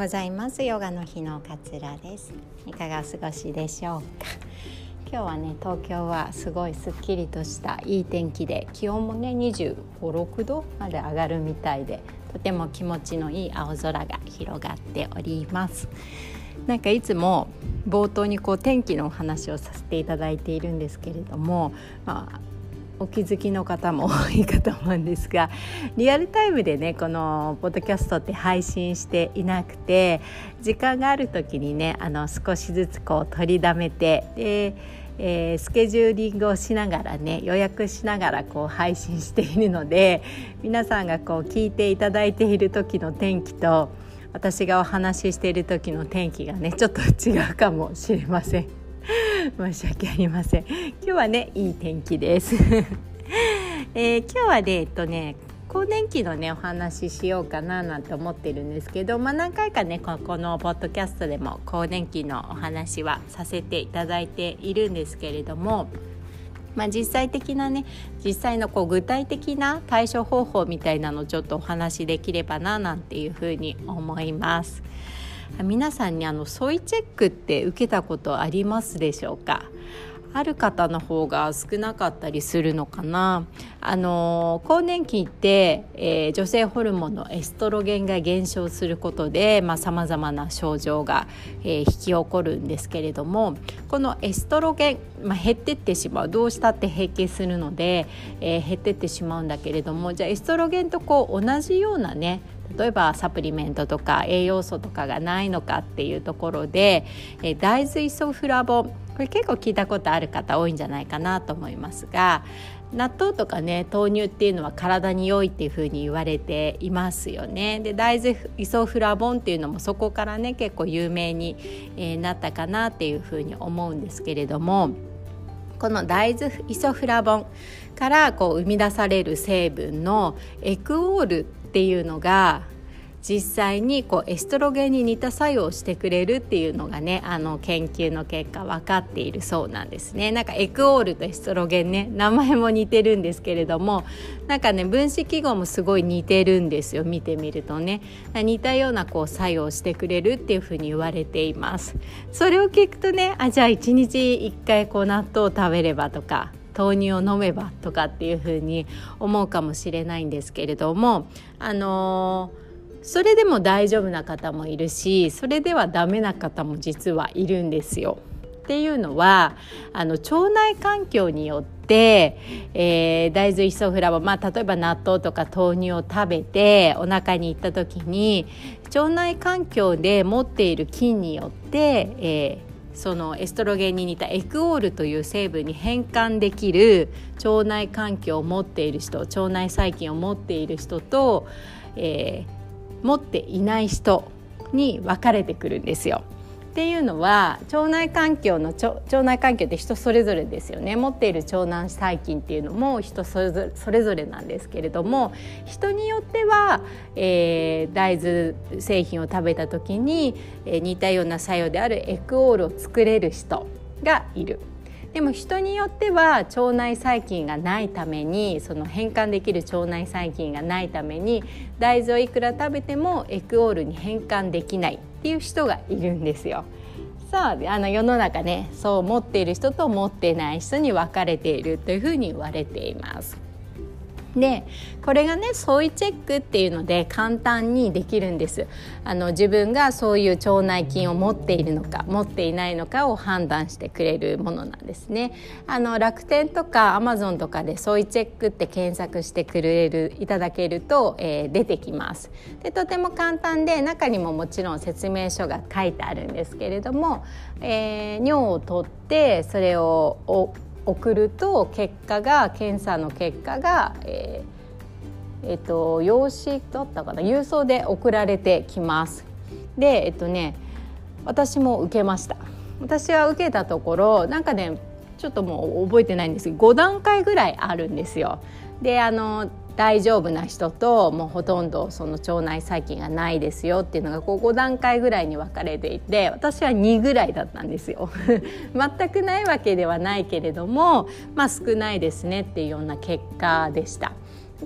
ございます。ヨガの日の桂です。いかがお過ごしでしょうか？今日はね東京はすごいすっきりとしたいい天気で気温もね25、6度まで上がるみたいでとても気持ちのいい青空が広がっております。なんかいつも冒頭にこう天気のお話をさせていただいているんですけれども、まあ、お気づきの方も 多いかと思うんですがリアルタイムでねこのポッドキャストって配信していなくて時間がある時にねあの少しずつこう取りだめてで、えー、スケジューリングをしながらね予約しながらこう配信しているので皆さんがこう聞いていただいている時の天気と私がお話ししている時の天気がねちょっと違うかもしれません。申し訳ありません今日はねいい天気です えー、今日はねえっとね更年期のねお話ししようかななんて思ってるんですけど、まあ、何回かねここのポッドキャストでも更年期のお話はさせていただいているんですけれども、まあ、実際的なね実際のこう具体的な対処方法みたいなのをちょっとお話しできればななんていうふうに思います。皆さんにあのソイチェックって受けたことありますでしょうか？ある方の方が少なかったりするのかな？あの更年期って、えー、女性ホルモンのエストロゲンが減少することでさまざ、まな症状が、えー、引き起こるんですけれどもこのエストロゲン、まあ、減ってってしまうどうしたって閉経するので、えー、減ってってしまうんだけれどもじゃあエストロゲンとこう同じようなね例えばサプリメントとか栄養素とかがないのかっていうところで、え大豆イソフラボンこれ結構聞いたことある方多いんじゃないかなと思いますが納豆とかね豆乳っていうのは体に良いっていうふうに言われていますよね。で大豆イソフラボンっていうのもそこからね結構有名に、えなったかなっていうふうに思うんですけれどもこの大豆イソフラボンからこう生み出される成分のエクオールっっていうのが実際にこうエストロゲンに似た作用をしてくれるっていうのがねあの研究の結果分かっているそうなんですね。なんかエクオールとエストロゲンね名前も似てるんですけれどもなんかね分子記号もすごい似てるんですよ見てみるとね。似たようなこう作用をしてくれるっていうふうに言われています。それを聞くとねあじゃあ1日1回こう納豆を食べればとか豆乳を飲めばとかっていうふうに思うかもしれないんですけれどもあの、それでも大丈夫な方もいるしそれではダメな方も実はいるんですよ。っていうのはあの腸内環境によって、えー、大豆イソフラボン、まあ、例えば納豆とか豆乳を食べてお腹に行った時に腸内環境で持っている菌によって、えーそのエストロゲンに似たエクオールという成分に変換できる腸内環境を持っている人腸内細菌を持っている人と、えー、持っていない人に分かれてくるんですよ。っていうのは腸内環境の腸内環境って人それぞれですよね持っている腸内細菌っていうのも人それぞれなんですけれども人によっては、えー、大豆製品を食べた時に、えー、似たような作用であるエクオールを作れる人がいる。でも人によっては腸内細菌がないためにその変換できる腸内細菌がないために大豆をいくら食べてもエクオールに変換できないっていう人がいるんですよ。さああの世の中ねそう持っている人と持ってない人に分かれているというふうに言われています。でこれがね相違チェックっていうので簡単にできるんです。あの自分がそういう腸内菌を持っているのか持っていないのかを判断してくれるものなんですね。あの楽天とかアマゾンとかで相違チェックって検索してくれるいただけると、えー、出てきます。でとても簡単で中にももちろん説明書が書いてあるんですけれども、えー、尿を取ってそれを送ると結果が検査の結果が、えーえーと、用紙だったかな郵送で送られてきます。でえっとね私も受けました私は受けたところなんかねちょっともう覚えてないんですけど5段階ぐらいあるんですよ。であの大丈夫な人ともうほとんどその腸内細菌がないですよっていうのがこう5段階ぐらいに分かれていて私は2ぐらいだったんですよ 全くないわけではないけれどもまあ少ないですねっていうような結果でした。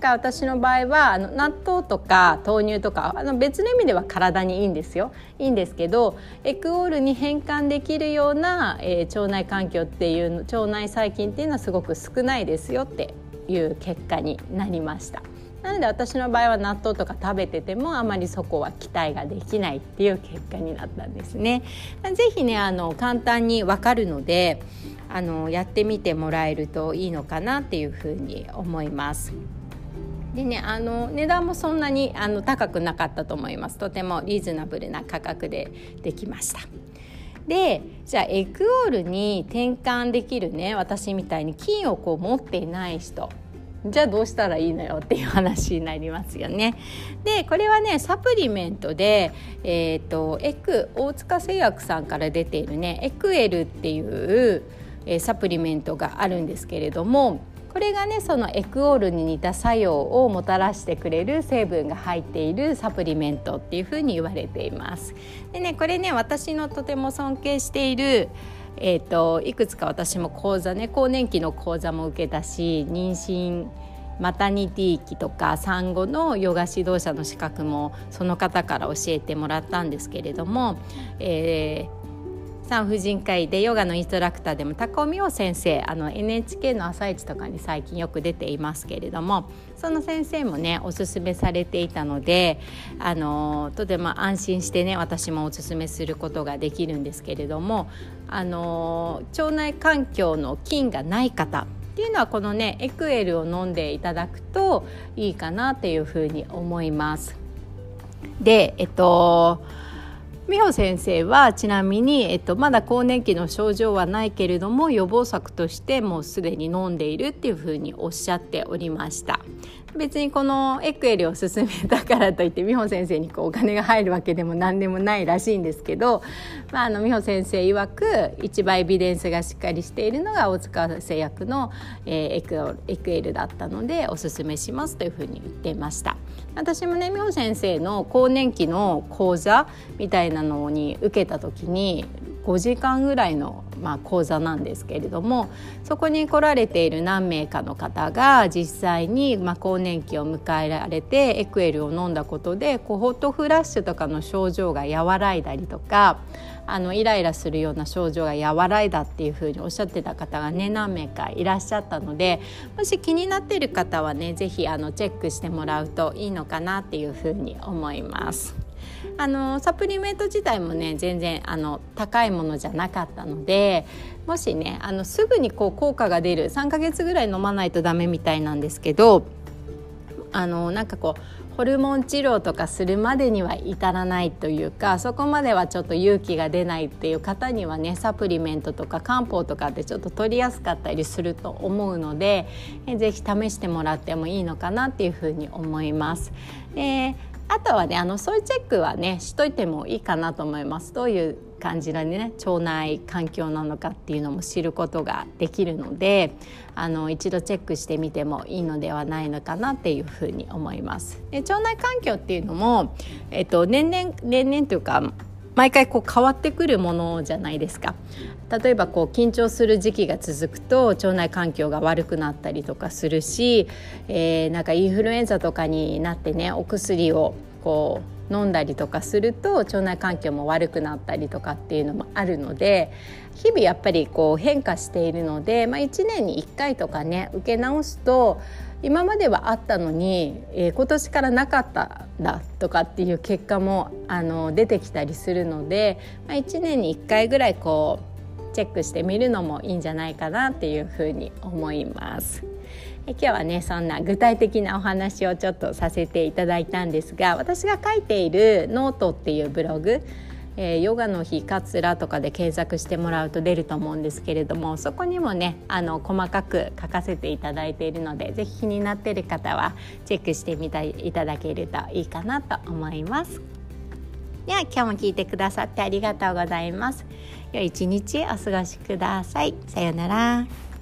が私の場合はあの納豆とか豆乳とかあの別の意味では体にいいんですよいいんですけどエクオールに変換できるような、えー、腸内環境っていう腸内細菌っていうのはすごく少ないですよっていう結果になりました。なので私の場合は納豆とか食べててもあまりそこは期待ができないっていう結果になったんですね。ぜひねあの簡単にわかるのであのやってみてもらえるといいのかなっていうふうに思います。でねあの値段もそんなにあの高くなかったと思いますとてもリーズナブルな価格でできましたでじゃあエクオールに転換できるね私みたいに金をこう持っていない人じゃあどうしたらいいのよっていう話になりますよね。でこれはねサプリメントで、えーと、エク大塚製薬さんから出ているねエクエルっていう、えー、サプリメントがあるんですけれどもこれがねそのエクオールに似た作用をもたらしてくれる成分が入っているサプリメントっていうふうに言われています。でねこれね私のとても尊敬しているえーと、いくつか私も講座ね更年期の講座も受けたし妊娠マタニティ期とか産後のヨガ指導者の資格もその方から教えてもらったんですけれども、えー、産婦人科医でヨガのインストラクターでも高尾美穂先生あの NHK の「朝市とかに最近よく出ていますけれどもその先生もねおすすめされていたのであのとても安心してね私もおすすめすることができるんですけれどもあの腸内環境の菌がない方っていうのはこのねエクエルを飲んでいただくといいかなっていうふうに思います。でえっと美穂先生はちなみに、えっと、まだ更年期の症状はないけれども予防策としてもうすでに飲んでいるっていうふうにおっしゃっておりました。別にこのエクエルを勧めたからといって美穂先生にこうお金が入るわけでも何でもないらしいんですけど、まあ、あの美穂先生曰く一番エビデンスがしっかりしているのが大塚製薬の、えー、エクエクエルだったのでおすすめしますというふうに言っていました。私もね美穂先生の更年期の講座みたいなのに受けた時に5時間ぐらいの、まあ、講座なんですけれどもそこに来られている何名かの方が実際に、まあ、更年期を迎えられてエクエルを飲んだことでこうホットフラッシュとかの症状が和らいだりとかあのイライラするような症状が和らいだっていうふうにおっしゃってた方がね何名かいらっしゃったのでもし気になっている方はね是非チェックしてもらうといいのかなっていうふうに思います。あのサプリメント自体もね全然あの高いものじゃなかったのでもしねあのすぐにこう効果が出る3ヶ月ぐらい飲まないとダメみたいなんですけどあのなんかこうホルモン治療とかするまでには至らないというかそこまではちょっと勇気が出ないっていう方にはねサプリメントとか漢方とかってちょっと取りやすかったりすると思うので是非試してもらってもいいのかなっていうふうに思います。であとはねあのそういうチェックはねしといてもいいかなと思います。どういう感じのね腸内環境なのかっていうのも知ることができるのであの一度チェックしてみてもいいのではないのかなっていうふうに思います。で腸内環境っていうのも、えっと、年々年々というか毎回こう変わってくるものじゃないですか。例えばこう緊張する時期が続くと腸内環境が悪くなったりとかするし、えー、なんかインフルエンザとかになってねお薬をこう飲んだりとかすると腸内環境も悪くなったりとかっていうのもあるので日々やっぱりこう変化しているので、まあ、1年に1回とかね受け直すと今まではあったのに、えー、今年からなかったんだとかっていう結果もあの出てきたりするので、まあ、1年に1回ぐらいこうチェックしてみるのもいいんじゃないかなっていうふうに思います。今日はねそんな具体的なお話をちょっとさせていただいたんですが私が書いているノートっていうブログえー、ヨガの日カツラとかで検索してもらうと出ると思うんですけれどもそこにもねあの細かく書かせていただいているので是非気になっている方はチェックしてみていただけるといいかなと思います。では今日も聞いてくださってありがとうございます。良い一日お過ごしください。さようなら。